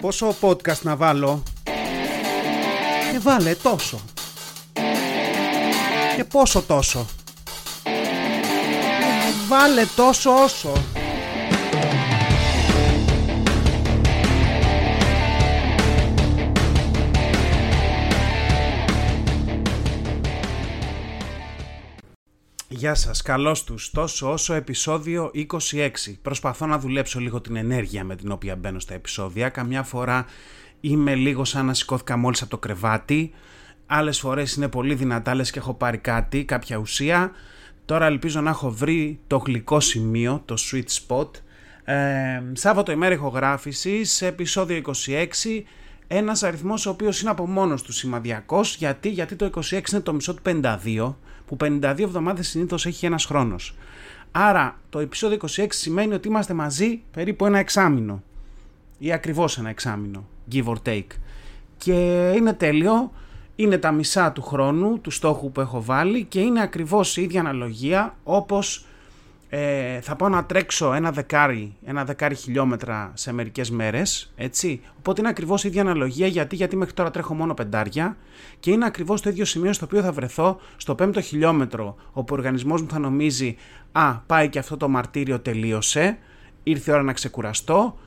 Πόσο podcast να βάλω; Και βάλε τόσο. Και πόσο τόσο. Βάλε τόσο όσο Γεια σας, καλώς τους. Τόσο όσο επεισόδιο 26. Προσπαθώ να δουλέψω λίγο την ενέργεια με την οποία μπαίνω στα επεισόδια. Καμιά φορά είμαι λίγο σαν να σηκώθηκα μόλις από το κρεβάτι. Άλλες φορές είναι πολύ δυνατά, λες και έχω πάρει κάτι, κάποια ουσία. Τώρα ελπίζω να έχω βρει το γλυκό σημείο, το sweet spot. Ε, Σάββατο ημέρα ηχογράφηση, σε επεισόδιο 26. Ένας αριθμός ο οποίος είναι από μόνος του σημαδιακός. Γιατί, γιατί το 26 είναι το μισό του 52 που 52 εβδομάδες συνήθως έχει ένας χρόνος. Άρα το επεισόδιο 26 σημαίνει ότι είμαστε μαζί περίπου ένα εξάμηνο ή ακριβώς ένα εξάμηνο, give or take. Και είναι τέλειο, είναι τα μισά του χρόνου, του στόχου που έχω βάλει και είναι ακριβώς η ίδια αναλογία όπως ε, θα πάω να τρέξω ένα δεκάρι, ένα δεκάρι χιλιόμετρα σε μερικές μέρες, έτσι. Οπότε είναι ακριβώς η ίδια αναλογία γιατί, γιατί μέχρι τώρα τρέχω μόνο πεντάρια. Και είναι ακριβώς το ίδιο σημείο στο οποίο θα βρεθώ στο πέμπτο χιλιόμετρο όπου ο οργανισμός μου θα νομίζει «Α, πάει και αυτό το μαρτύριο τελείωσε, ήρθε η ώρα να ξεκουραστώ,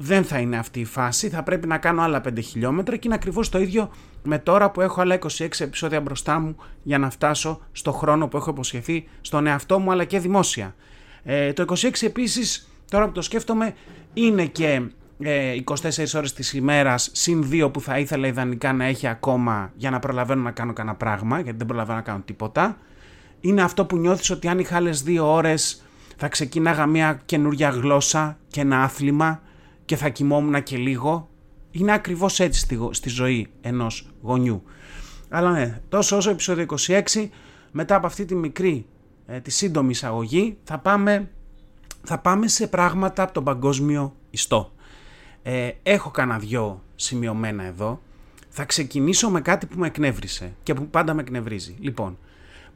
δεν θα είναι αυτή η φάση, θα πρέπει να κάνω άλλα 5 χιλιόμετρα και είναι ακριβώς το ίδιο με τώρα που έχω άλλα 26 επεισόδια μπροστά μου για να φτάσω στο χρόνο που έχω υποσχεθεί στον εαυτό μου αλλά και δημόσια. Ε, το 26 επίσης, τώρα που το σκέφτομαι, είναι και ε, 24 ώρες της ημέρας συν 2 που θα ήθελα ιδανικά να έχει ακόμα για να προλαβαίνω να κάνω κανένα πράγμα γιατί δεν προλαβαίνω να κάνω τίποτα. Είναι αυτό που νιώθεις ότι αν είχα άλλες 2 ώρες θα ξεκίναγα μια καινούρια γλώσσα και ένα άθλημα και θα κοιμόμουν και λίγο. Είναι ακριβώς έτσι στη, στη ζωή ενός γονιού. Αλλά ναι, τόσο όσο επεισόδιο 26, μετά από αυτή τη μικρή, ε, τη σύντομη εισαγωγή, θα πάμε, θα πάμε σε πράγματα από τον παγκόσμιο ιστό. Ε, έχω κανένα δυο σημειωμένα εδώ. Θα ξεκινήσω με κάτι που με εκνεύρισε και που πάντα με εκνευρίζει. Λοιπόν,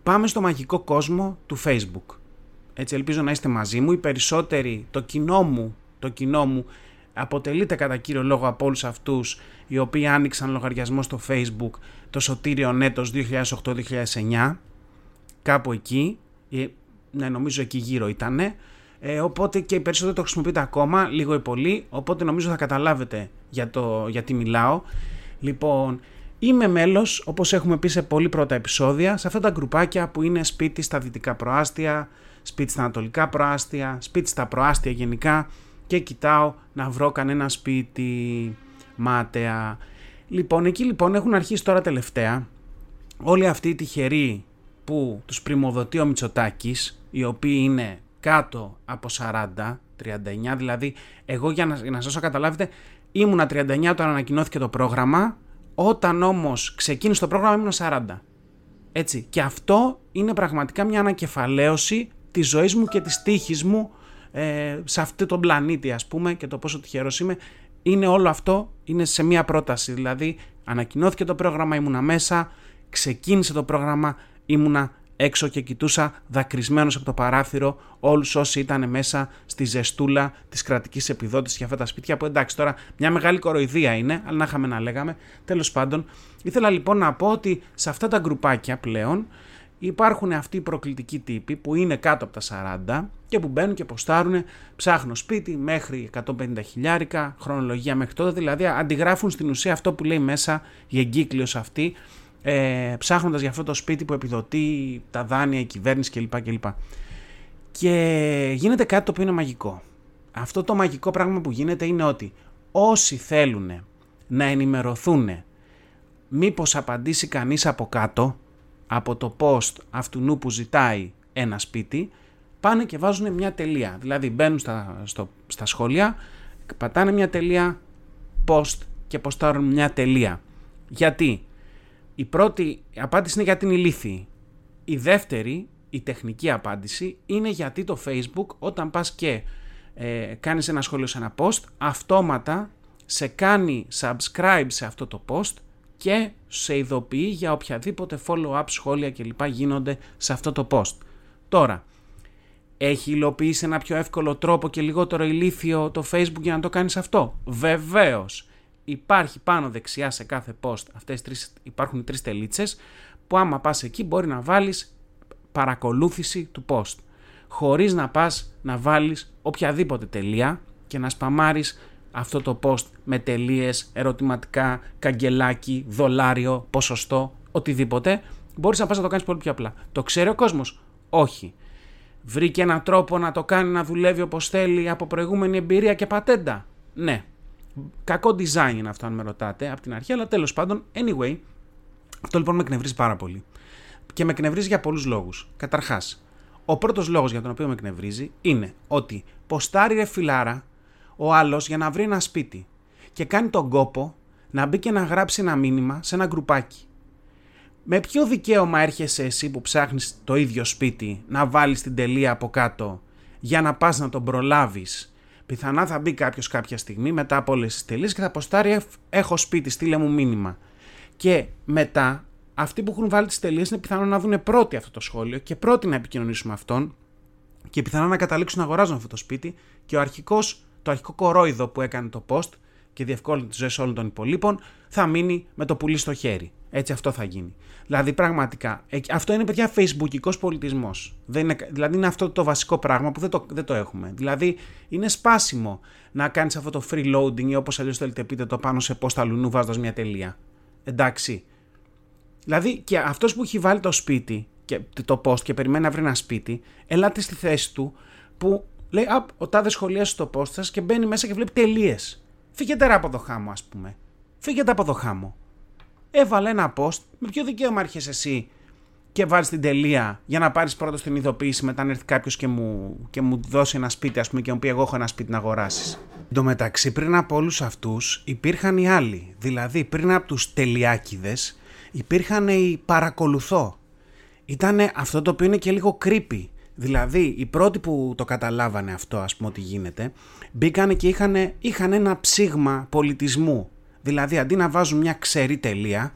πάμε στο μαγικό κόσμο του Facebook. Έτσι ελπίζω να είστε μαζί μου. Οι περισσότεροι, το κοινό μου, το κοινό μου αποτελείται κατά κύριο λόγο από όλους αυτούς οι οποίοι άνοιξαν λογαριασμό στο facebook το σωτήριο νέτος 2008-2009 κάπου εκεί ε, ναι νομίζω εκεί γύρω ήταν ε, οπότε και οι περισσότεροι το χρησιμοποιείτε ακόμα λίγο ή πολύ οπότε νομίζω θα καταλάβετε για το γιατί μιλάω. Λοιπόν Είμαι μέλος, όπως έχουμε πει σε πολύ πρώτα επεισόδια, σε αυτά τα γκρουπάκια που είναι σπίτι στα δυτικά προάστια, σπίτι στα ανατολικά προάστια, σπίτι στα προάστια γενικά, και κοιτάω να βρω κανένα σπίτι μάταια. Λοιπόν, εκεί λοιπόν έχουν αρχίσει τώρα τελευταία όλοι αυτοί οι τυχεροί που τους πρημοδοτεί ο Μητσοτάκης, οι οποίοι είναι κάτω από 40, 39, δηλαδή εγώ για να, για να σας καταλάβετε ήμουνα 39 όταν ανακοινώθηκε το πρόγραμμα, όταν όμως ξεκίνησε το πρόγραμμα ήμουν 40. Έτσι, και αυτό είναι πραγματικά μια ανακεφαλαίωση της ζωής μου και της τύχης μου ε, σε αυτό τον πλανήτη ας πούμε και το πόσο τυχερός είμαι είναι όλο αυτό είναι σε μία πρόταση. Δηλαδή ανακοινώθηκε το πρόγραμμα ήμουνα μέσα ξεκίνησε το πρόγραμμα ήμουνα έξω και κοιτούσα δακρυσμένος από το παράθυρο όλους όσοι ήταν μέσα στη ζεστούλα της κρατικής επιδότησης για αυτά τα σπίτια που εντάξει τώρα μια μεγάλη κοροϊδία είναι αλλά να είχαμε να λέγαμε. Τέλος πάντων ήθελα λοιπόν να πω ότι σε αυτά τα γκρουπάκια πλέον υπάρχουν αυτοί οι προκλητικοί τύποι που είναι κάτω από τα 40 και που μπαίνουν και ποστάρουν ψάχνω σπίτι μέχρι 150 χιλιάρικα, χρονολογία μέχρι τότε, δηλαδή αντιγράφουν στην ουσία αυτό που λέει μέσα η εγκύκλειος αυτή, ε, ψάχνοντας για αυτό το σπίτι που επιδοτεί τα δάνεια, η κυβέρνηση κλπ. κλπ. Και γίνεται κάτι το οποίο είναι μαγικό. Αυτό το μαγικό πράγμα που γίνεται είναι ότι όσοι θέλουν να ενημερωθούν μήπως απαντήσει κανείς από κάτω από το post αυτού που ζητάει ένα σπίτι, πάνε και βάζουν μια τελεία. Δηλαδή μπαίνουν στα, στο, στα σχόλια, πατάνε μια τελεία, post και ποστάρουν μια τελεία. Γιατί; Η πρώτη απάντηση είναι γιατί είναι ηλίθιη. Η δεύτερη, η τεχνική απάντηση, είναι γιατί το Facebook όταν πας και ε, κάνεις ένα σχόλιο σε ένα post, αυτόματα σε κάνει subscribe σε αυτό το post και σε ειδοποιεί για οποιαδήποτε follow-up σχόλια κλπ. γίνονται σε αυτό το post. Τώρα, έχει υλοποιήσει ένα πιο εύκολο τρόπο και λιγότερο ηλίθιο το Facebook για να το κάνεις αυτό; Βεβαίως. υπάρχει πάνω δεξιά σε κάθε post, αυτές τρεις, υπάρχουν οι τρεις τελίτσες, που άμα πας εκεί μπορεί να βάλεις παρακολούθηση του post. Χωρίς να πας να βάλεις οποιαδήποτε τελεία και να σπαμάρεις αυτό το post με τελείες, ερωτηματικά, καγκελάκι, δολάριο, ποσοστό, οτιδήποτε, μπορείς να πας να το κάνεις πολύ πιο απλά. Το ξέρει ο κόσμος; Όχι. Βρήκε έναν τρόπο να το κάνει να δουλεύει όπως θέλει από προηγούμενη εμπειρία και πατέντα; Ναι. Κακό design είναι αυτό αν με ρωτάτε από την αρχή, αλλά τέλος πάντων, anyway, αυτό λοιπόν με εκνευρίζει πάρα πολύ. Και με εκνευρίζει για πολλούς λόγους. Καταρχάς, ο πρώτος λόγος για τον οποίο με εκνευρίζει είναι ότι ποστάρει ρε φιλάρα ο άλλος για να βρει ένα σπίτι και κάνει τον κόπο να μπει και να γράψει ένα μήνυμα σε ένα γκρουπάκι. Με ποιο δικαίωμα έρχεσαι εσύ που ψάχνεις το ίδιο σπίτι να βάλεις την τελεία από κάτω για να πας να τον προλάβεις; Πιθανά θα μπει κάποιος κάποια στιγμή μετά από όλες τις τελείες και θα αποστάρει έχω σπίτι, στείλε μου μήνυμα. Και μετά αυτοί που έχουν βάλει τις τελείες είναι πιθανό να δουν πρώτοι αυτό το σχόλιο και πρώτοι να επικοινωνήσουν με αυτόν και πιθανό να καταλήξουν να αγοράζουν αυτό το σπίτι και ο αρχικός, το αρχικό κορόιδο που έκανε το post και διευκόλυνε τι ζωέ όλων των υπολείπων, θα μείνει με το πουλί στο χέρι. Έτσι αυτό θα γίνει. Δηλαδή πραγματικά, αυτό είναι παιδιά facebookικός πολιτισμός. δηλαδή είναι αυτό το βασικό πράγμα που δεν το, δεν το έχουμε. Δηλαδή είναι σπάσιμο να κάνεις αυτό το free loading ή όπως αλλιώς θέλετε πείτε το πάνω σε post αλουνού βάζοντας μια τελεία. Εντάξει. Δηλαδή και αυτός που έχει βάλει το σπίτι και το post και περιμένει να βρει ένα σπίτι, ελάτε στη θέση του που λέει «Α, ο τάδε σχολίασε το post σας και μπαίνει μέσα και βλέπει τελείες. Φύγετε από το χάμο, ας πούμε. Φύγετε από το χάμο. Έβαλε ένα post. Με ποιο δικαίωμα έρχεσαι εσύ και βάζει την τελεία για να πάρεις πρώτος την ειδοποίηση μετά να έρθει κάποιος και μου, και μου δώσει ένα σπίτι, ας πούμε, και μου πει: Εγώ έχω ένα σπίτι να αγοράσεις. Εν τω μεταξύ, πριν από όλους αυτούς υπήρχαν οι άλλοι. Δηλαδή, πριν από τους τελειάκιδε, υπήρχαν οι παρακολουθώ. Ήταν αυτό το οποίο είναι και λίγο creepy. Δηλαδή, οι πρώτοι που το καταλάβανε αυτό, ας πούμε ότι γίνεται, μπήκανε και είχαν, είχαν ένα ψήγμα πολιτισμού. Δηλαδή, αντί να βάζουν μια ξερή τελεία,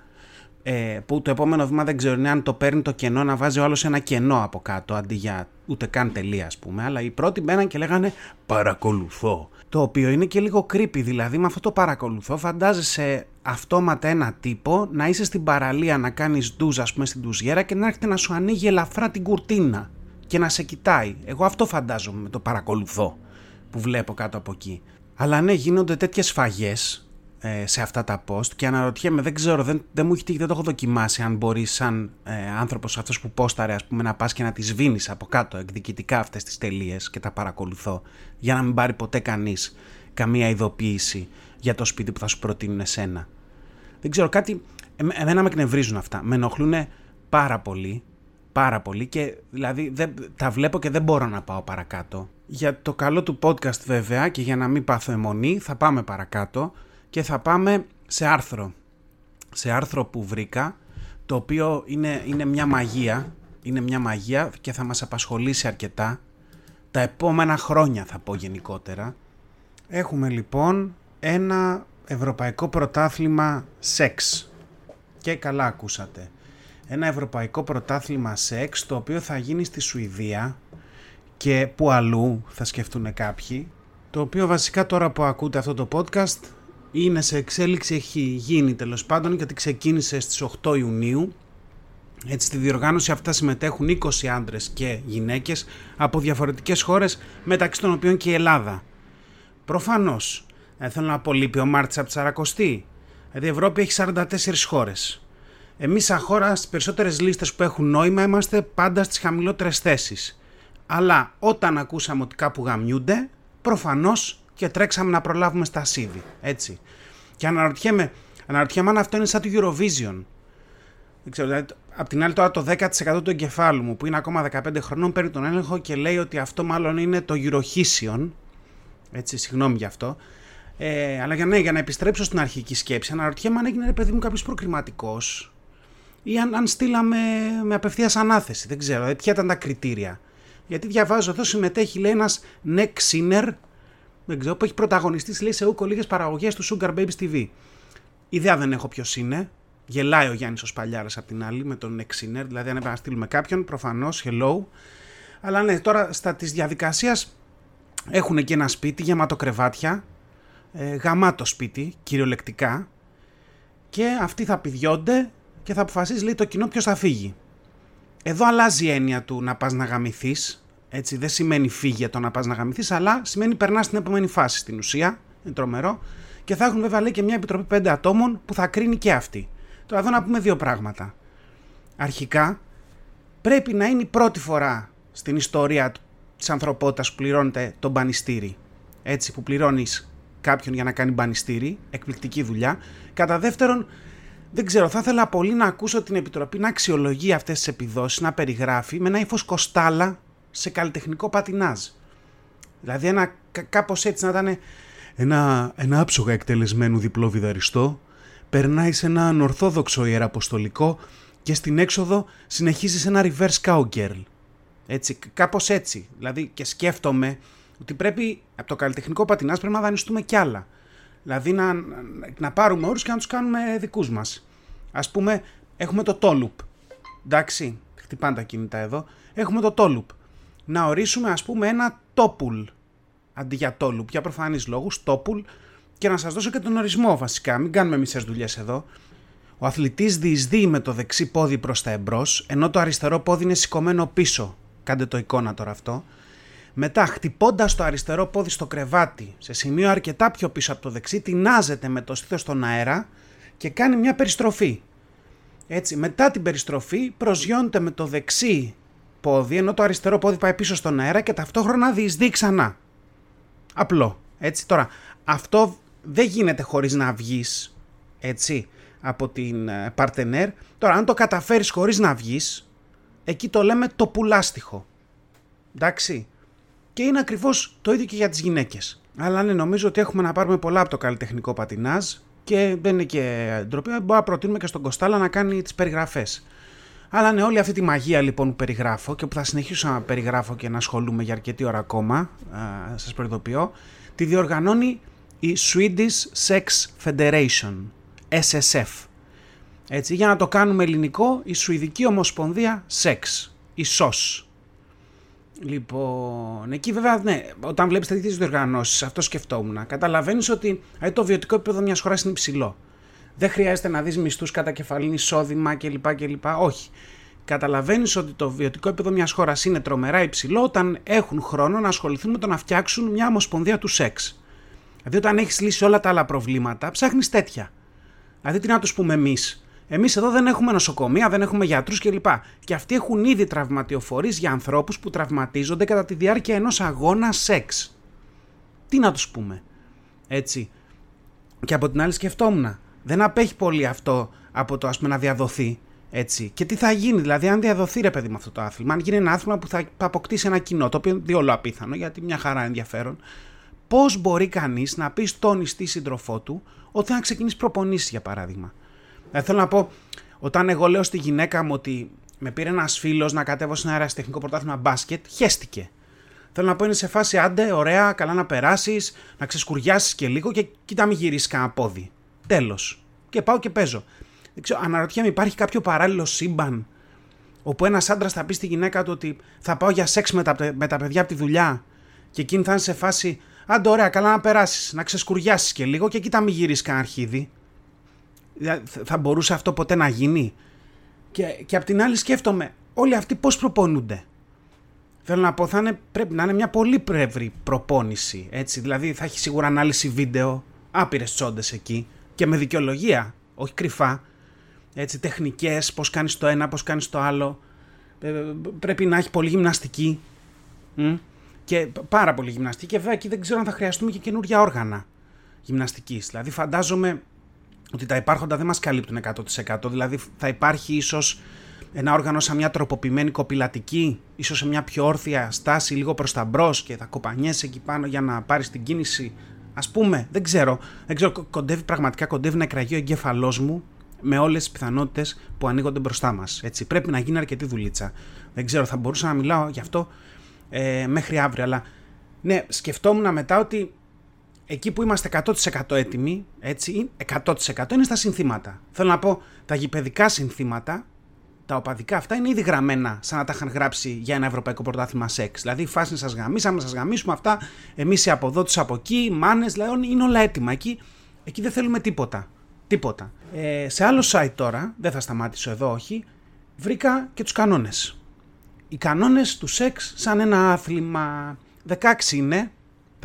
ε, που το επόμενο βήμα δεν ξέρω αν το παίρνει το κενό, να βάζει ο άλλος ένα κενό από κάτω, αντί για ούτε καν τελεία, ας πούμε. Αλλά οι πρώτοι μπαίναν και λέγανε «Παρακολουθώ». Το οποίο είναι και λίγο creepy, δηλαδή με αυτό το παρακολουθώ φαντάζεσαι αυτόματα ένα τύπο να είσαι στην παραλία να κάνεις ντουζ ας πούμε στην ντουζιέρα και να έρχεται να σου ανοίγει ελαφρά την κουρτίνα και να σε κοιτάει. Εγώ αυτό φαντάζομαι με το παρακολουθώ που βλέπω κάτω από εκεί. Αλλά ναι, γίνονται τέτοιες σφαγέ ε, σε αυτά τα post και αναρωτιέμαι, δεν ξέρω, δεν, δεν μου έχει τύχει, δεν το έχω δοκιμάσει αν μπορείς σαν ε, άνθρωπος αυτός που πόσταρε, ας πούμε, να πας και να τις σβήνει από κάτω εκδικητικά αυτές τις τελείες και τα παρακολουθώ, για να μην πάρει ποτέ κανείς καμία ειδοποίηση για το σπίτι που θα σου προτείνουν εσένα. Δεν ξέρω, κάτι. Εμένα με εκνευρίζουν αυτά. Με ενοχλούν πάρα πολύ πάρα πολύ και δηλαδή δεν, τα βλέπω και δεν μπορώ να πάω παρακάτω. Για το καλό του podcast βέβαια και για να μην πάθω αιμονή θα πάμε παρακάτω και θα πάμε σε άρθρο. Σε άρθρο που βρήκα το οποίο είναι, είναι μια μαγεία είναι μια μαγεία και θα μας απασχολήσει αρκετά τα επόμενα χρόνια θα πω γενικότερα. Έχουμε λοιπόν ένα ευρωπαϊκό πρωτάθλημα σεξ και καλά ακούσατε ένα ευρωπαϊκό πρωτάθλημα σεξ το οποίο θα γίνει στη Σουηδία και που αλλού θα σκεφτούν κάποιοι το οποίο βασικά τώρα που ακούτε αυτό το podcast είναι σε εξέλιξη, έχει γίνει τέλος πάντων γιατί ξεκίνησε στις 8 Ιουνίου έτσι στη διοργάνωση αυτά συμμετέχουν 20 άντρες και γυναίκες από διαφορετικές χώρες μεταξύ των οποίων και η Ελλάδα. Προφανώς, δεν θέλω να πω λείπει ο Μάρτης από τη Σαρακοστή. Δηλαδή η Ευρώπη έχει 44 χώρες. Εμείς, σαν χώρα, στις περισσότερες λίστες που έχουν νόημα, είμαστε πάντα στις χαμηλότερες θέσεις. Αλλά όταν ακούσαμε ότι κάπου γαμιούνται, προφανώς και τρέξαμε να προλάβουμε στα σίδη. Έτσι. Και αναρωτιέμαι, αναρωτιέμαι αν αυτό είναι σαν το Eurovision. Δεν ξέρω, δηλαδή, απ' την άλλη τώρα το 10% του εγκεφάλου μου που είναι ακόμα 15 χρονών παίρνει τον έλεγχο και λέει ότι αυτό μάλλον είναι το Eurohision. Έτσι, συγγνώμη γι' αυτό. Ε, αλλά για, ναι, για να επιστρέψω στην αρχική σκέψη, αναρωτιέμαι αν έγινε ρε παιδί μου κάποιος προκριματικός ή αν, αν στείλαμε με απευθείας ανάθεση. Δεν ξέρω, ποια ήταν τα κριτήρια. Γιατί διαβάζω εδώ συμμετέχει λέει ένας Νεκ Σίνερ, δεν ξέρω, που έχει πρωταγωνιστεί λέει, σε ούκο λίγες παραγωγές του Sugar Babies TV. Ιδέα δεν έχω ποιος είναι. Γελάει ο Γιάννης ο Σπαλιάρα απ' την άλλη με τον Νεκ Σίνερ. Δηλαδή, αν έπρεπε να στείλουμε κάποιον, προφανώς, hello. Αλλά ναι, τώρα στα της διαδικασίας έχουν και ένα σπίτι γεμάτο κρεβάτια. ε, γαμάτο σπίτι, κυριολεκτικά, και αυτοί θα πηδιώνται και θα αποφασίσει λέει το κοινό ποιος θα φύγει. Εδώ αλλάζει η έννοια του να πας να γαμηθείς, έτσι δεν σημαίνει φύγε το να πας να γαμηθείς, αλλά σημαίνει περνάς στην επόμενη φάση στην ουσία, είναι τρομερό, και θα έχουν βέβαια λέει και μια επιτροπή πέντε ατόμων που θα κρίνει και αυτή. Τώρα εδώ να πούμε δύο πράγματα. Αρχικά, πρέπει να είναι η πρώτη φορά στην ιστορία της ανθρωπότητας που πληρώνεται το μπανιστήρι. Έτσι, που πληρώνεις κάποιον για να κάνει μπανιστήρι, εκπληκτική δουλειά. Κατά δεύτερον, δεν ξέρω, θα ήθελα πολύ να ακούσω την Επιτροπή να αξιολογεί αυτές τις επιδόσεις, να περιγράφει με ένα ύφος κοστάλα σε καλλιτεχνικό πατινάζ. Δηλαδή ένα, κάπως έτσι να ήταν ένα, ένα άψογα εκτελεσμένο διπλό βιδαριστό, περνάει σε ένα ορθόδοξο ιεραποστολικό και στην έξοδο συνεχίζει σε ένα reverse cowgirl. Έτσι, κάπως έτσι. Δηλαδή και σκέφτομαι ότι πρέπει από το καλλιτεχνικό πατινάζ πρέπει να δανειστούμε κι άλλα. Δηλαδή να, να πάρουμε όρους και να τους κάνουμε δικούς μας. Ας πούμε έχουμε το τόλουπ. Εντάξει, χτυπάνε τα κινητά εδώ. Έχουμε το τόλουπ. Να ορίσουμε ας πούμε ένα τόπουλ αντί για τόλουπ για προφανείς λόγους, τόπουλ και να σας δώσω και τον ορισμό βασικά, μην κάνουμε μισές δουλειές εδώ. Ο αθλητής διεισδύει με το δεξί πόδι προς τα εμπρός, ενώ το αριστερό πόδι είναι σηκωμένο πίσω. Κάντε το εικόνα τώρα αυτό. Μετά, χτυπώντας το αριστερό πόδι στο κρεβάτι, σε σημείο αρκετά πιο πίσω από το δεξί, τεινάζεται με το στήθος στον αέρα και κάνει μια περιστροφή. Έτσι, μετά την περιστροφή προσγειώνεται με το δεξί πόδι, ενώ το αριστερό πόδι πάει πίσω στον αέρα και ταυτόχρονα διεισδύει ξανά. Απλό. Έτσι, τώρα, αυτό δεν γίνεται χωρίς να βγεις, έτσι, από την παρτενέρ. Τώρα, αν το καταφέρεις χωρίς να βγεις, εκεί το λέμε το πουλάστιχο. Εντάξει. Και είναι ακριβώς το ίδιο και για τις γυναίκες. Αλλά ναι, νομίζω ότι έχουμε να πάρουμε πολλά από το καλλιτεχνικό πατινάζ και δεν είναι και ντροπή. Μπορούμε να προτείνουμε και στον Κοστάλα να κάνει τις περιγραφές. Αλλά ναι, όλη αυτή τη μαγεία λοιπόν που περιγράφω και που θα συνεχίσω να περιγράφω και να ασχολούμαι για αρκετή ώρα ακόμα, σας προειδοποιώ, τη διοργανώνει η Swedish Sex Federation, SSF. Έτσι, για να το κάνουμε ελληνικό, η Σουηδική Ομοσπονδία Sex, η SOS. Λοιπόν, εκεί βέβαια, ναι, όταν βλέπεις τέτοιες διοργανώσεις, αυτό σκεφτόμουν. Καταλαβαίνεις ότι το βιωτικό επίπεδο μιας χώρας είναι υψηλό. Δεν χρειάζεται να δεις μισθούς κατά κεφαλήν εισόδημα κλπ. κλπ. Όχι. Καταλαβαίνεις ότι το βιωτικό επίπεδο μιας χώρας είναι τρομερά υψηλό όταν έχουν χρόνο να ασχοληθούν με το να φτιάξουν μια ομοσπονδία του σεξ. Δηλαδή, όταν έχεις λύσει όλα τα άλλα προβλήματα, ψάχνεις τέτοια. Δηλαδή, τι να τους πούμε εμείς; Εμείς εδώ δεν έχουμε νοσοκομεία, δεν έχουμε γιατρούς κλπ. Και αυτοί έχουν ήδη τραυματιοφορείς για ανθρώπους που τραυματίζονται κατά τη διάρκεια ενός αγώνα σεξ. Τι να τους πούμε. Έτσι. Και από την άλλη σκεφτόμουν. Δεν απέχει πολύ αυτό από το ας πούμε να διαδοθεί. Έτσι. Και τι θα γίνει, δηλαδή, αν διαδοθεί ρε παιδί με αυτό το άθλημα, αν γίνει ένα άθλημα που θα αποκτήσει ένα κοινό, το οποίο είναι διόλου απίθανο, γιατί μια χαρά ενδιαφέρον, πώς μπορεί κανείς να πει στον ιστή σύντροφό του ότι θα ξεκινήσει προπονήσεις, για παράδειγμα. Δηλαδή, θέλω να πω, όταν εγώ λέω στη γυναίκα μου ότι με πήρε ένας φίλος να κατέβω σε ένα αεραστεχνικό πρωτάθλημα μπάσκετ, χέστηκε. Θέλω να πω είναι σε φάση άντε, ωραία, καλά να περάσεις, να ξεσκουριάσεις και λίγο και κοίτα μην γυρίσεις κανένα πόδι. Τέλος. Και πάω και παίζω. Δεν ξέρω, αναρωτιέμαι, υπάρχει κάποιο παράλληλο σύμπαν όπου ένας άντρας θα πει στη γυναίκα του ότι θα πάω για σεξ με τα, με τα παιδιά από τη δουλειά και εκείνη θα είναι σε φάση άντε ωραία, καλά να περάσεις, να ξεσκουριάσεις και λίγο και κοίτα μην γυρίσεις κανένα αρχίδι. Θα μπορούσε αυτό ποτέ να γίνει; Και, και απ' την άλλη σκέφτομαι, όλοι αυτοί πώς προπονούνται; Θέλω να πω, θα είναι, πρέπει να είναι μια πολύ πρεύρη προπόνηση. Έτσι. Δηλαδή θα έχει σίγουρα ανάλυση βίντεο, άπειρες τσόντες εκεί και με δικαιολογία, όχι κρυφά. Έτσι, τεχνικές, πώς κάνεις το ένα, πώς κάνεις το άλλο. Ε, πρέπει να έχει πολύ γυμναστική. Και πάρα πολύ γυμναστική. Και βέβαια εκεί δεν ξέρω αν θα χρειαστούμε και καινούργια όργανα γυμναστικής. Δηλαδή φαντάζομαι ότι τα υπάρχοντα δεν μας καλύπτουν 100%. Δηλαδή θα υπάρχει ίσως ένα όργανο σαν μια τροποποιημένη κοπηλατική, ίσως σε μια πιο όρθια στάση λίγο προς τα μπρος και θα κοπανιέσαι εκεί πάνω για να πάρεις την κίνηση. Ας πούμε, δεν ξέρω, δεν ξέρω κοντεύει, πραγματικά κοντεύει να εκραγεί ο εγκέφαλός μου με όλες τις πιθανότητες που ανοίγονται μπροστά μας. Έτσι, πρέπει να γίνει αρκετή δουλίτσα. Δεν ξέρω, θα μπορούσα να μιλάω γι' αυτό ε, μέχρι αύριο, αλλά ναι, σκεφτόμουν μετά ότι εκεί που είμαστε 100% έτοιμοι, έτσι, 100% είναι στα συνθήματα. Θέλω να πω, τα γηπαιδικά συνθήματα τα οπαδικά αυτά είναι ήδη γραμμένα σαν να τα είχαν γράψει για ένα ευρωπαϊκό πρωτάθλημα σεξ. Δηλαδή, η φάση σας γαμίσαμε, σας γαμίσουμε αυτά. Εμείς οι από εδώ, τους από εκεί, μάνες, δηλαδή είναι όλα έτοιμα. Εκεί, εκεί δεν θέλουμε τίποτα. Τίποτα. Ε, σε άλλο site τώρα, δεν θα σταμάτησω εδώ, όχι, βρήκα και τους κανόνες. Οι κανόνες του σεξ σαν ένα άθλημα. 16 είναι.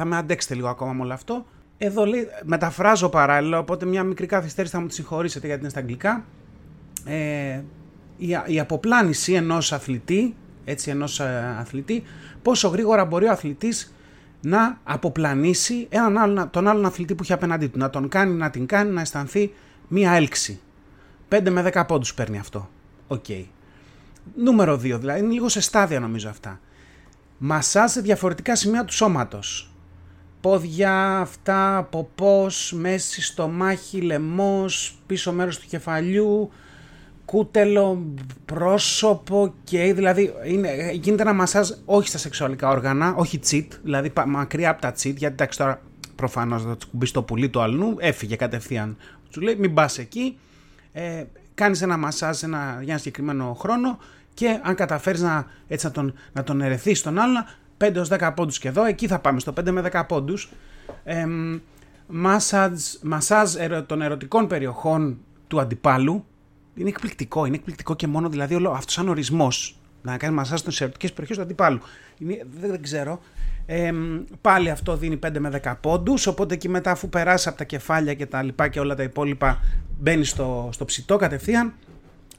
Θα με αντέξετε λίγο ακόμα με όλο αυτό. Εδώ λέει, μεταφράζω παράλληλα, οπότε μια μικρή καθυστέρηση θα μου τη συγχωρήσετε γιατί είναι στα αγγλικά. Ε, η, η αποπλάνηση ενός αθλητή, έτσι ενός ε, αθλητή, πόσο γρήγορα μπορεί ο αθλητής να αποπλανήσει έναν άλλο, τον άλλον αθλητή που έχει απέναντί του, να τον κάνει, να την κάνει, να αισθανθεί μία έλξη. 5 με 10 πόντους παίρνει αυτό. OK. Okay. Νούμερο 2, δηλαδή είναι λίγο σε στάδια νομίζω αυτά. Μασάζ σε διαφορετικά σημεία του σώματος. Πόδια, αυτά, ποπός, μέση, στομάχι, λαιμός, πίσω μέρος του κεφαλιού, κούτελο, πρόσωπο και δηλαδή είναι, γίνεται ένα μασάζ όχι στα σεξουαλικά όργανα, όχι tits, δηλαδή μακριά από τα tits, γιατί εντάξει τώρα προφανώς θα κουμπί στο πουλί του αλλού, έφυγε κατευθείαν. Του λέει μην πας εκεί, ε, κάνεις ένα μασάζ ένα, για ένα συγκεκριμένο χρόνο και αν καταφέρεις να, έτσι, να τον, να τον ερεθείς τον άλλον, 5 10 πόντους και εδώ, εκεί θα πάμε στο 5 με 10 πόντους. Ε, μασάζ των ερωτικών περιοχών του αντιπάλου, είναι εκπληκτικό. Είναι εκπληκτικό και μόνο δηλαδή όλο αυτός σαν ορισμός. Να κάνει μασάζ στις ερωτικές περιοχές του αντιπάλου. Είναι, δεν, δεν ξέρω. Ε, πάλι αυτό δίνει 5 με 10 πόντους. Οπότε εκεί μετά, αφού περάσει από τα κεφάλια και τα λοιπά και όλα τα υπόλοιπα, μπαίνει στο, στο ψητό κατευθείαν.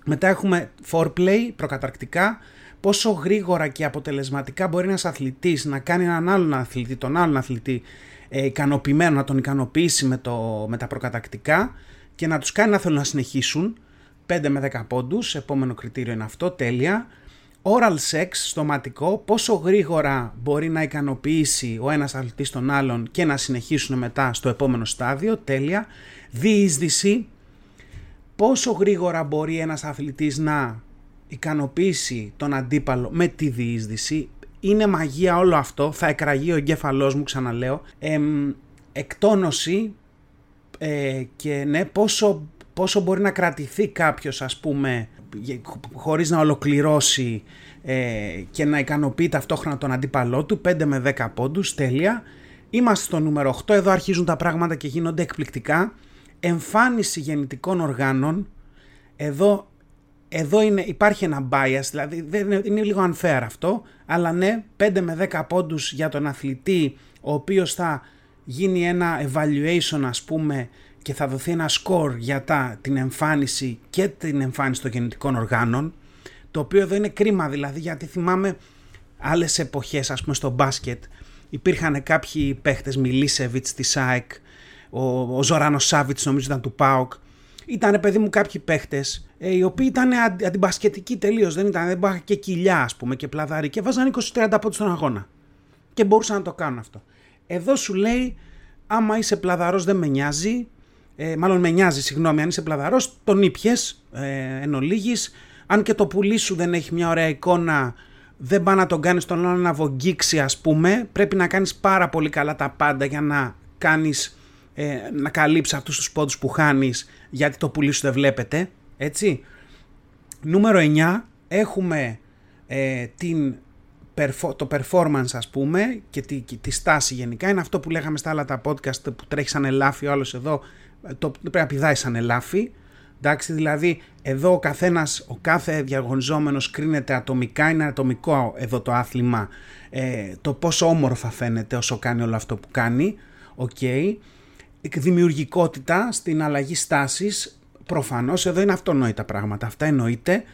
Μετά έχουμε foreplay, προκαταρκτικά. Πόσο γρήγορα και αποτελεσματικά μπορεί ένας αθλητής να κάνει έναν άλλον αθλητή, τον άλλον αθλητή, ε, ικανοποιημένο, να τον ικανοποιήσει με, το, με τα προκατακτικά και να τους κάνει να θέλουν να συνεχίσουν. 5 με 10 πόντους, επόμενο κριτήριο είναι αυτό, τέλεια. Oral sex, στοματικό, πόσο γρήγορα μπορεί να ικανοποιήσει ο ένας αθλητής τον άλλον και να συνεχίσουν μετά στο επόμενο στάδιο, τέλεια. Διείσδυση, πόσο γρήγορα μπορεί ένας αθλητής να ικανοποιήσει τον αντίπαλο με τη διείσδυση. Είναι μαγεία όλο αυτό, θα εκραγεί ο εγκέφαλός μου ξαναλέω. Ε, εκτόνωση ε, και ναι, πόσο πόσο μπορεί να κρατηθεί κάποιος ας πούμε χωρίς να ολοκληρώσει ε, και να ικανοποιεί ταυτόχρονα τον αντίπαλό του 5 με 10 πόντους, τέλεια. Είμαστε στο νούμερο 8, εδώ αρχίζουν τα πράγματα και γίνονται εκπληκτικά. Εμφάνιση γεννητικών οργάνων, εδώ, εδώ είναι, υπάρχει ένα bias, δηλαδή δεν είναι, είναι λίγο unfair αυτό, αλλά ναι, 5 με 10 πόντους για τον αθλητή, ο οποίος θα γίνει ένα evaluation ας πούμε και θα δοθεί ένα σκορ για τα, την εμφάνιση και την εμφάνιση των γεννητικών οργάνων το οποίο εδώ είναι κρίμα δηλαδή γιατί θυμάμαι άλλες εποχές ας πούμε στο μπάσκετ υπήρχαν κάποιοι παίχτες Μιλίσεβιτς της ΣΑΕΚ ο, ο Ζωράνος Σάβιτς νομίζω ήταν του ΠΑΟΚ ήταν παιδί μου κάποιοι παίχτες ε, οι οποίοι ήταν αντιμπασκετικοί τελείως. Δεν ήταν, δεν είχαν και κοιλιά, ας πούμε, και πλαδάρι και βάζαν 20-30 πόντους στον αγώνα. Και μπορούσαν να το κάνουν αυτό. Εδώ σου λέει, άμα είσαι πλαδαρός, δεν με νοιάζει ε, μάλλον με νοιάζει, συγγνώμη, αν είσαι πλαδαρός, τον ήπιες ε, εν ολίγης. Αν και το πουλί σου δεν έχει μια ωραία εικόνα, δεν πάει να τον κάνεις τον άλλο να βογγίξει, ας πούμε. Πρέπει να κάνεις πάρα πολύ καλά τα πάντα για να κάνεις ε, να καλύψει αυτούς τους πόντους που χάνεις, γιατί το πουλί σου δεν βλέπετε. Έτσι. Νούμερο 9 έχουμε ε, την, το performance ας πούμε και τη, τη, στάση γενικά είναι αυτό που λέγαμε στα άλλα τα podcast που τρέχει σαν ελάφι ο άλλος εδώ το πρέπει να πηδάει σαν ελάφι. Εντάξει, δηλαδή εδώ ο καθένας, ο κάθε διαγωνιζόμενος κρίνεται ατομικά, είναι ατομικό εδώ το άθλημα, ε, το πόσο όμορφα φαίνεται όσο κάνει όλο αυτό που κάνει, OK. Okay. Δημιουργικότητα στην αλλαγή στάσης, προφανώς εδώ είναι αυτονόητα πράγματα, αυτά εννοείται,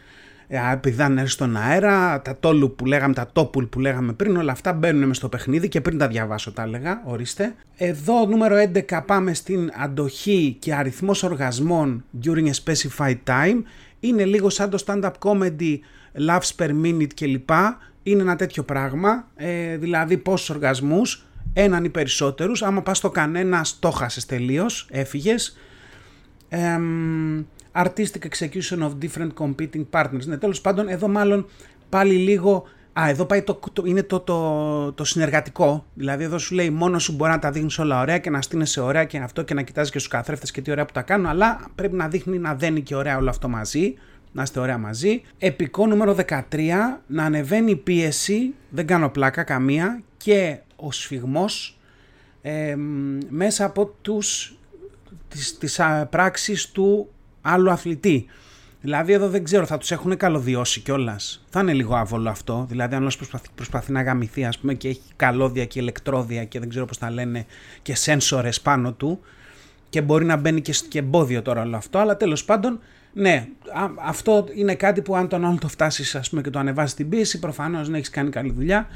επειδή αν έρθει στον αέρα, τα τόλου που λέγαμε, τα τόπουλ που λέγαμε πριν, όλα αυτά μπαίνουν μες στο παιχνίδι και πριν τα διαβάσω τα έλεγα, ορίστε. Εδώ νούμερο 11 πάμε στην αντοχή και αριθμός οργασμών during a specified time. Είναι λίγο σαν το stand-up comedy, laughs per minute κλπ. Είναι ένα τέτοιο πράγμα, ε, δηλαδή πόσους οργασμούς, έναν ή περισσότερους. Άμα πας στο κανένας, το χάσες τελείως, έφυγες. Ε, artistic execution of different competing partners. Ναι, τέλος πάντων, εδώ μάλλον πάλι λίγο... Α, εδώ πάει το, το είναι το, το, το, συνεργατικό. Δηλαδή, εδώ σου λέει μόνος σου μπορεί να τα δείχνει όλα ωραία και να στείνεσαι ωραία και αυτό και να κοιτάζεις και στους καθρέφτες και τι ωραία που τα κάνουν. Αλλά πρέπει να δείχνει να δένει και ωραία όλο αυτό μαζί. να είστε ωραία μαζί. Επικό νούμερο 13, να ανεβαίνει η πίεση, δεν κάνω πλάκα καμία, και ο σφιγμός ε, μέσα από τους, τις, τις πράξεις του άλλου αθλητή. Δηλαδή εδώ δεν ξέρω, θα τους έχουν καλωδιώσει κιόλας. Θα είναι λίγο άβολο αυτό. Δηλαδή αν προσπαθεί, προσπαθεί να γαμηθεί ας πούμε και έχει καλώδια και ηλεκτρόδια και δεν ξέρω πώς τα λένε και σένσορες πάνω του και μπορεί να μπαίνει και, και εμπόδιο τώρα όλο αυτό, αλλά τέλος πάντων ναι, αυτό είναι κάτι που αν τον άλλο το φτάσεις ας πούμε και το ανεβάσεις την πίεση, προφανώς να έχεις κάνει καλή δουλειά.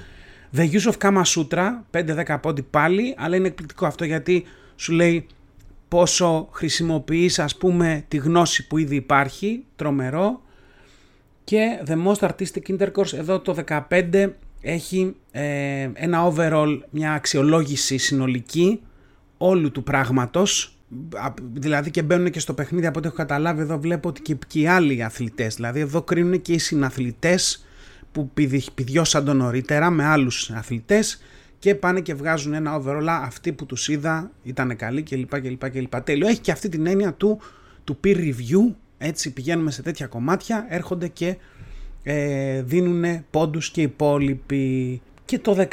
The use of Kama Sutra, 5-10 πόντι πάλι, αλλά είναι εκπληκτικό αυτό γιατί σου λέει πόσο χρησιμοποιείς ας πούμε τη γνώση που ήδη υπάρχει, τρομερό. Και The Most Artistic Intercourse εδώ το 15 έχει ε, ένα overall, μια αξιολόγηση συνολική όλου του πράγματος δηλαδή και μπαίνουν και στο παιχνίδι από ό,τι έχω καταλάβει εδώ βλέπω ότι και, και οι άλλοι αθλητές δηλαδή εδώ κρίνουν και οι συναθλητές που πηδιώσαν τον νωρίτερα με άλλους αθλητές και πάνε και βγάζουν ένα overall αυτοί που τους είδα ήταν καλοί κλπ. κλπ, κλπ. Τέλειο. Έχει και αυτή την έννοια του, του peer review έτσι πηγαίνουμε σε τέτοια κομμάτια έρχονται και ε, δίνουν πόντους και οι υπόλοιποι και το 16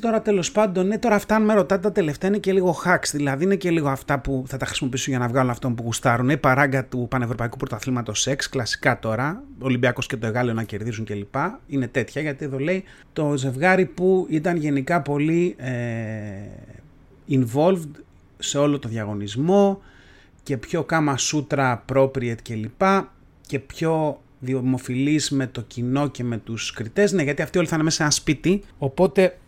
τώρα τέλος πάντων, ναι, τώρα αυτά αν με ρωτάτε τα τελευταία είναι και λίγο hacks, δηλαδή είναι και λίγο αυτά που θα τα χρησιμοποιήσουν για να βγάλουν αυτόν που γουστάρουν. Η παράγκα του Πανευρωπαϊκού Πρωταθλήματος σεξ, κλασικά τώρα, ο Ολυμπιακός και το Εγάλεο να κερδίζουν κλπ. Είναι τέτοια γιατί εδώ λέει το ζευγάρι που ήταν γενικά πολύ ε, involved σε όλο το διαγωνισμό και πιο κάμα σούτρα appropriate κλπ. Και πιο δημοφιλής με το κοινό και με τους κριτές, ναι γιατί αυτοί όλοι θα είναι μέσα σε ένα σπίτι, οπότε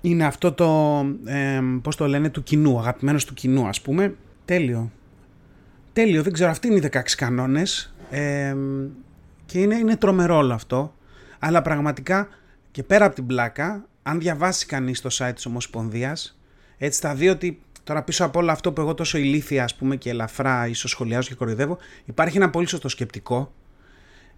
είναι αυτό το, ε, πώς το λένε, του κοινού, αγαπημένος του κοινού ας πούμε, τέλειο. Τέλειο, δεν ξέρω, αυτοί είναι οι 16 κανόνες. Ε, και είναι, είναι τρομερό όλο αυτό, αλλά πραγματικά και πέρα από την πλάκα, αν διαβάσει κανείς το site της Ομοσπονδίας, έτσι θα δει ότι τώρα πίσω από όλο αυτό που εγώ τόσο ηλίθια ας πούμε και ελαφρά ίσως σχολιάζω και κοροϊδεύω, υπάρχει ένα πολύ σωστό σκεπτικό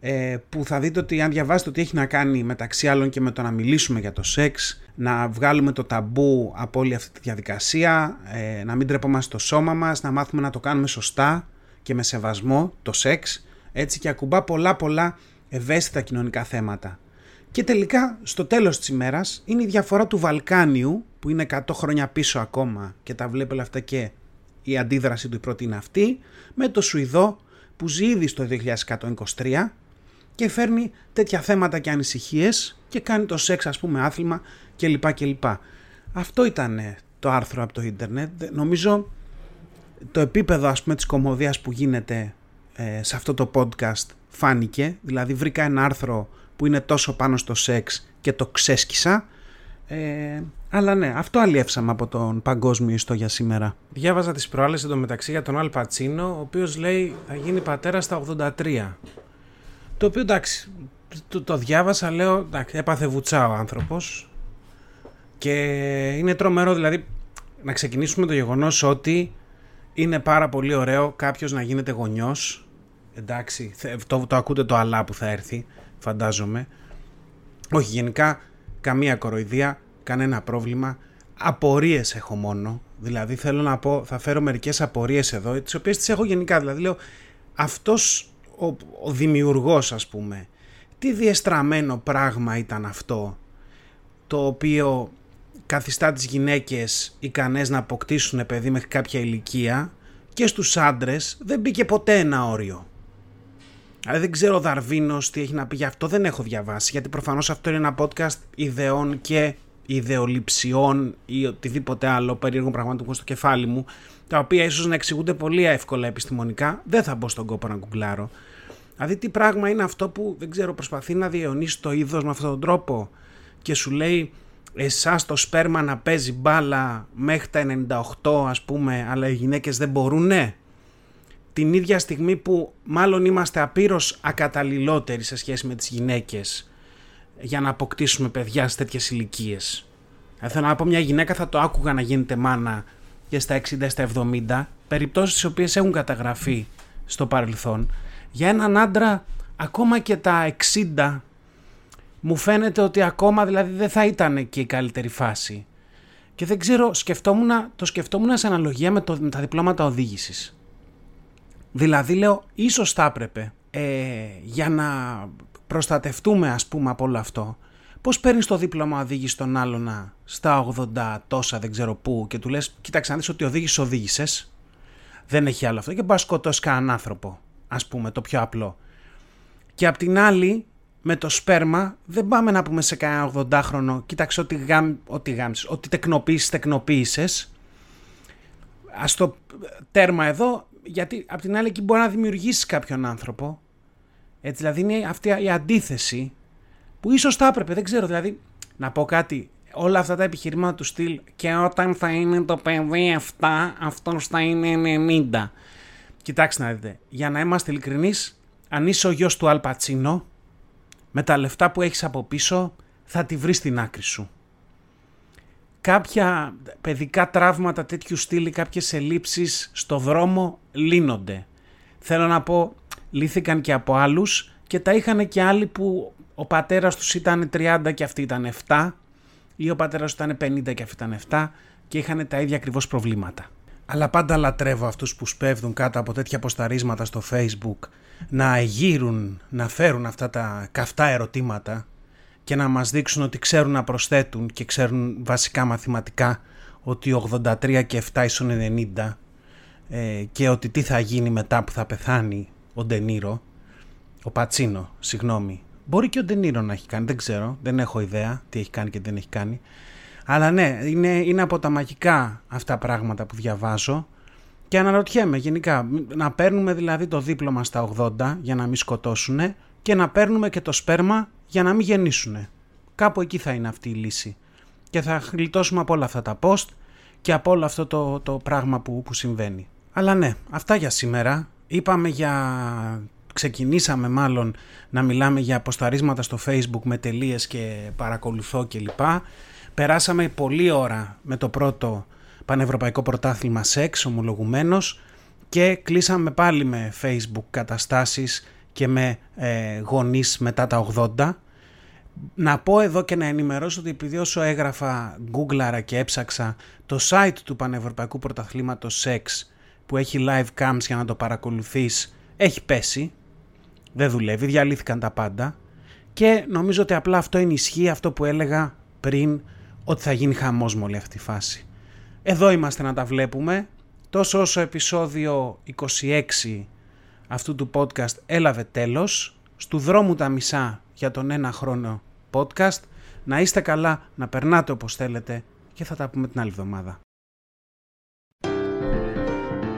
ε, που θα δείτε ότι αν διαβάσετε ότι έχει να κάνει μεταξύ άλλων και με το να μιλήσουμε για το σεξ, να βγάλουμε το ταμπού από όλη αυτή τη διαδικασία, ε, να μην τρεπόμαστε στο σώμα μας, να μάθουμε να το κάνουμε σωστά και με σεβασμό το σεξ, έτσι και ακουμπά πολλά πολλά ευαίσθητα κοινωνικά θέματα. Και τελικά στο τέλος της ημέρας είναι η διαφορά του Βαλκάνιου που είναι 100 χρόνια πίσω ακόμα και τα βλέπει όλα αυτά και η αντίδραση του η πρώτη είναι αυτή με το Σουηδό που ζει ήδη στο 2123 και φέρνει τέτοια θέματα και ανησυχίες και κάνει το σεξ ας πούμε άθλημα κλπ. κλπ. Αυτό ήταν το άρθρο από το ίντερνετ. Νομίζω το επίπεδο ας πούμε της κομμωδίας που γίνεται ε, σε αυτό το podcast φάνηκε. Δηλαδή βρήκα ένα άρθρο που είναι τόσο πάνω στο σεξ και το ξέσκισα. Ε, αλλά ναι, αυτό αλλιεύσαμε από τον παγκόσμιο ιστό για σήμερα. Διάβαζα τις προάλλες εντωμεταξύ για τον Αλ Πατσίνο, ο οποίος λέει θα γίνει πατέρα στα 83. Το οποίο εντάξει, το, το διάβασα, λέω, εντάξει, έπαθε βουτσά ο άνθρωπος και είναι τρομερό δηλαδή να ξεκινήσουμε το γεγονός ότι είναι πάρα πολύ ωραίο κάποιος να γίνεται γονιός, εντάξει, το, το ακούτε το αλλά που θα έρθει, φαντάζομαι. Όχι, γενικά καμία κοροϊδία, κανένα πρόβλημα. Απορίες έχω μόνο. Δηλαδή θέλω να πω, θα φέρω μερικές απορίες εδώ, τις οποίες τις έχω γενικά. Δηλαδή λέω, αυτός ο, ο δημιουργός ας πούμε τι διεστραμμένο πράγμα ήταν αυτό το οποίο καθιστά τις γυναίκες ικανές να αποκτήσουν παιδί μέχρι κάποια ηλικία και στους άντρες δεν μπήκε ποτέ ένα όριο. Αλλά δεν ξέρω ο Δαρβίνος τι έχει να πει γι' αυτό, δεν έχω διαβάσει γιατί προφανώς αυτό είναι ένα podcast ιδεών και ιδεολειψιών ή οτιδήποτε άλλο περίεργο πραγμάτων που έχω στο κεφάλι μου τα οποία ίσως να εξηγούνται πολύ εύκολα επιστημονικά δεν θα μπω στον κόπο να γκουγκλάρω Δηλαδή τι πράγμα είναι αυτό που δεν ξέρω προσπαθεί να διαιωνίσει το είδος με αυτόν τον τρόπο και σου λέει εσάς το σπέρμα να παίζει μπάλα μέχρι τα 98 ας πούμε αλλά οι γυναίκες δεν μπορούν ναι. Την ίδια στιγμή που μάλλον είμαστε απείρως ακαταλληλότεροι σε σχέση με τις γυναίκες για να αποκτήσουμε παιδιά σε τέτοιες ηλικίες. Ε, θέλω να πω μια γυναίκα θα το άκουγα να γίνεται μάνα και στα 60 στα 70 περιπτώσεις τις οποίες έχουν καταγραφεί στο παρελθόν για έναν άντρα ακόμα και τα 60 μου φαίνεται ότι ακόμα δηλαδή δεν θα ήταν και η καλύτερη φάση. Και δεν ξέρω, σκεφτόμουν, το σκεφτόμουν σε αναλογία με, το, με τα διπλώματα οδήγησης. Δηλαδή λέω, ίσως θα έπρεπε ε, για να προστατευτούμε ας πούμε από όλο αυτό. Πώς παίρνεις το δίπλωμα οδήγηση των άλλων στα 80 τόσα δεν ξέρω πού και του λες κοίταξε να δεις ότι οδήγησες οδήγησες δεν έχει άλλο αυτό. Και μπορεί να σκοτώσεις κανέναν άνθρωπο ας πούμε το πιο απλό. Και απ' την άλλη με το σπέρμα δεν πάμε να πούμε σε κανένα 80χρονο κοίταξε ότι, γάμ, ότι γάμψεις, ότι τεκνοποίησες, τεκνοποίησες ας το τέρμα εδώ γιατί απ' την άλλη εκεί μπορεί να δημιουργήσεις κάποιον άνθρωπο έτσι δηλαδή είναι αυτή η αντίθεση που ίσως θα έπρεπε, δεν ξέρω δηλαδή να πω κάτι όλα αυτά τα επιχειρήματα του στυλ και όταν θα είναι το παιδί 7 αυτός θα είναι 90 κοιτάξτε να δείτε για να είμαστε ειλικρινείς αν είσαι ο γιος του Αλπατσίνο με τα λεφτά που έχεις από πίσω θα τη βρεις στην άκρη σου. Κάποια παιδικά τραύματα τέτοιου στυλ κάποιες ελλείψεις στο δρόμο λύνονται. Θέλω να πω, λύθηκαν και από άλλους και τα είχαν και άλλοι που ο πατέρας τους ήταν 30 και αυτοί ήταν 7 ή ο πατέρας τους ήταν 50 και αυτοί ήταν 7 και είχαν τα ίδια ακριβώς προβλήματα. Αλλά πάντα λατρεύω αυτούς που σπέβδουν κάτω από τέτοια αποσταρίσματα στο facebook να εγείρουν, να φέρουν αυτά τα καυτά ερωτήματα και να μας δείξουν ότι ξέρουν να προσθέτουν και ξέρουν βασικά μαθηματικά ότι 83 και 7 ίσον 90 ε, και ότι τι θα γίνει μετά που θα πεθάνει ο Ντενίρο, ο Πατσίνο, συγγνώμη. Μπορεί και ο Ντενίρο να έχει κάνει, δεν ξέρω, δεν έχω ιδέα τι έχει κάνει και δεν έχει κάνει. Αλλά ναι, είναι, είναι από τα μαγικά αυτά πράγματα που διαβάζω και αναρωτιέμαι γενικά να παίρνουμε δηλαδή το δίπλωμα στα 80 για να μην σκοτώσουν και να παίρνουμε και το σπέρμα για να μην γεννήσουν. Κάπου εκεί θα είναι αυτή η λύση. Και θα γλιτώσουμε από όλα αυτά τα post και από όλο αυτό το, το πράγμα που, που συμβαίνει. Αλλά ναι, αυτά για σήμερα. Είπαμε για... Ξεκινήσαμε μάλλον να μιλάμε για αποσταρίσματα στο facebook με τελείες και παρακολουθώ κλπ. Περάσαμε πολλή ώρα με το πρώτο Πανευρωπαϊκό Πρωτάθλημα Σεξ ομολογουμένος και κλείσαμε πάλι με Facebook καταστάσεις και με ε, γονείς μετά τα 80. Να πω εδώ και να ενημερώσω ότι επειδή όσο έγραφα γκούγκλαρα και έψαξα το site του Πανευρωπαϊκού Πρωταθλήματος Σεξ που έχει live cams για να το παρακολουθείς έχει πέσει, δεν δουλεύει, διαλύθηκαν τα πάντα και νομίζω ότι απλά αυτό ενισχύει αυτό που έλεγα πριν ότι θα γίνει χαμός με όλη αυτή τη φάση. Εδώ είμαστε να τα βλέπουμε. Τόσο όσο επεισόδιο 26 αυτού του podcast έλαβε τέλος. Στου δρόμου τα μισά για τον ένα χρόνο podcast. Να είστε καλά, να περνάτε όπως θέλετε και θα τα πούμε την άλλη εβδομάδα.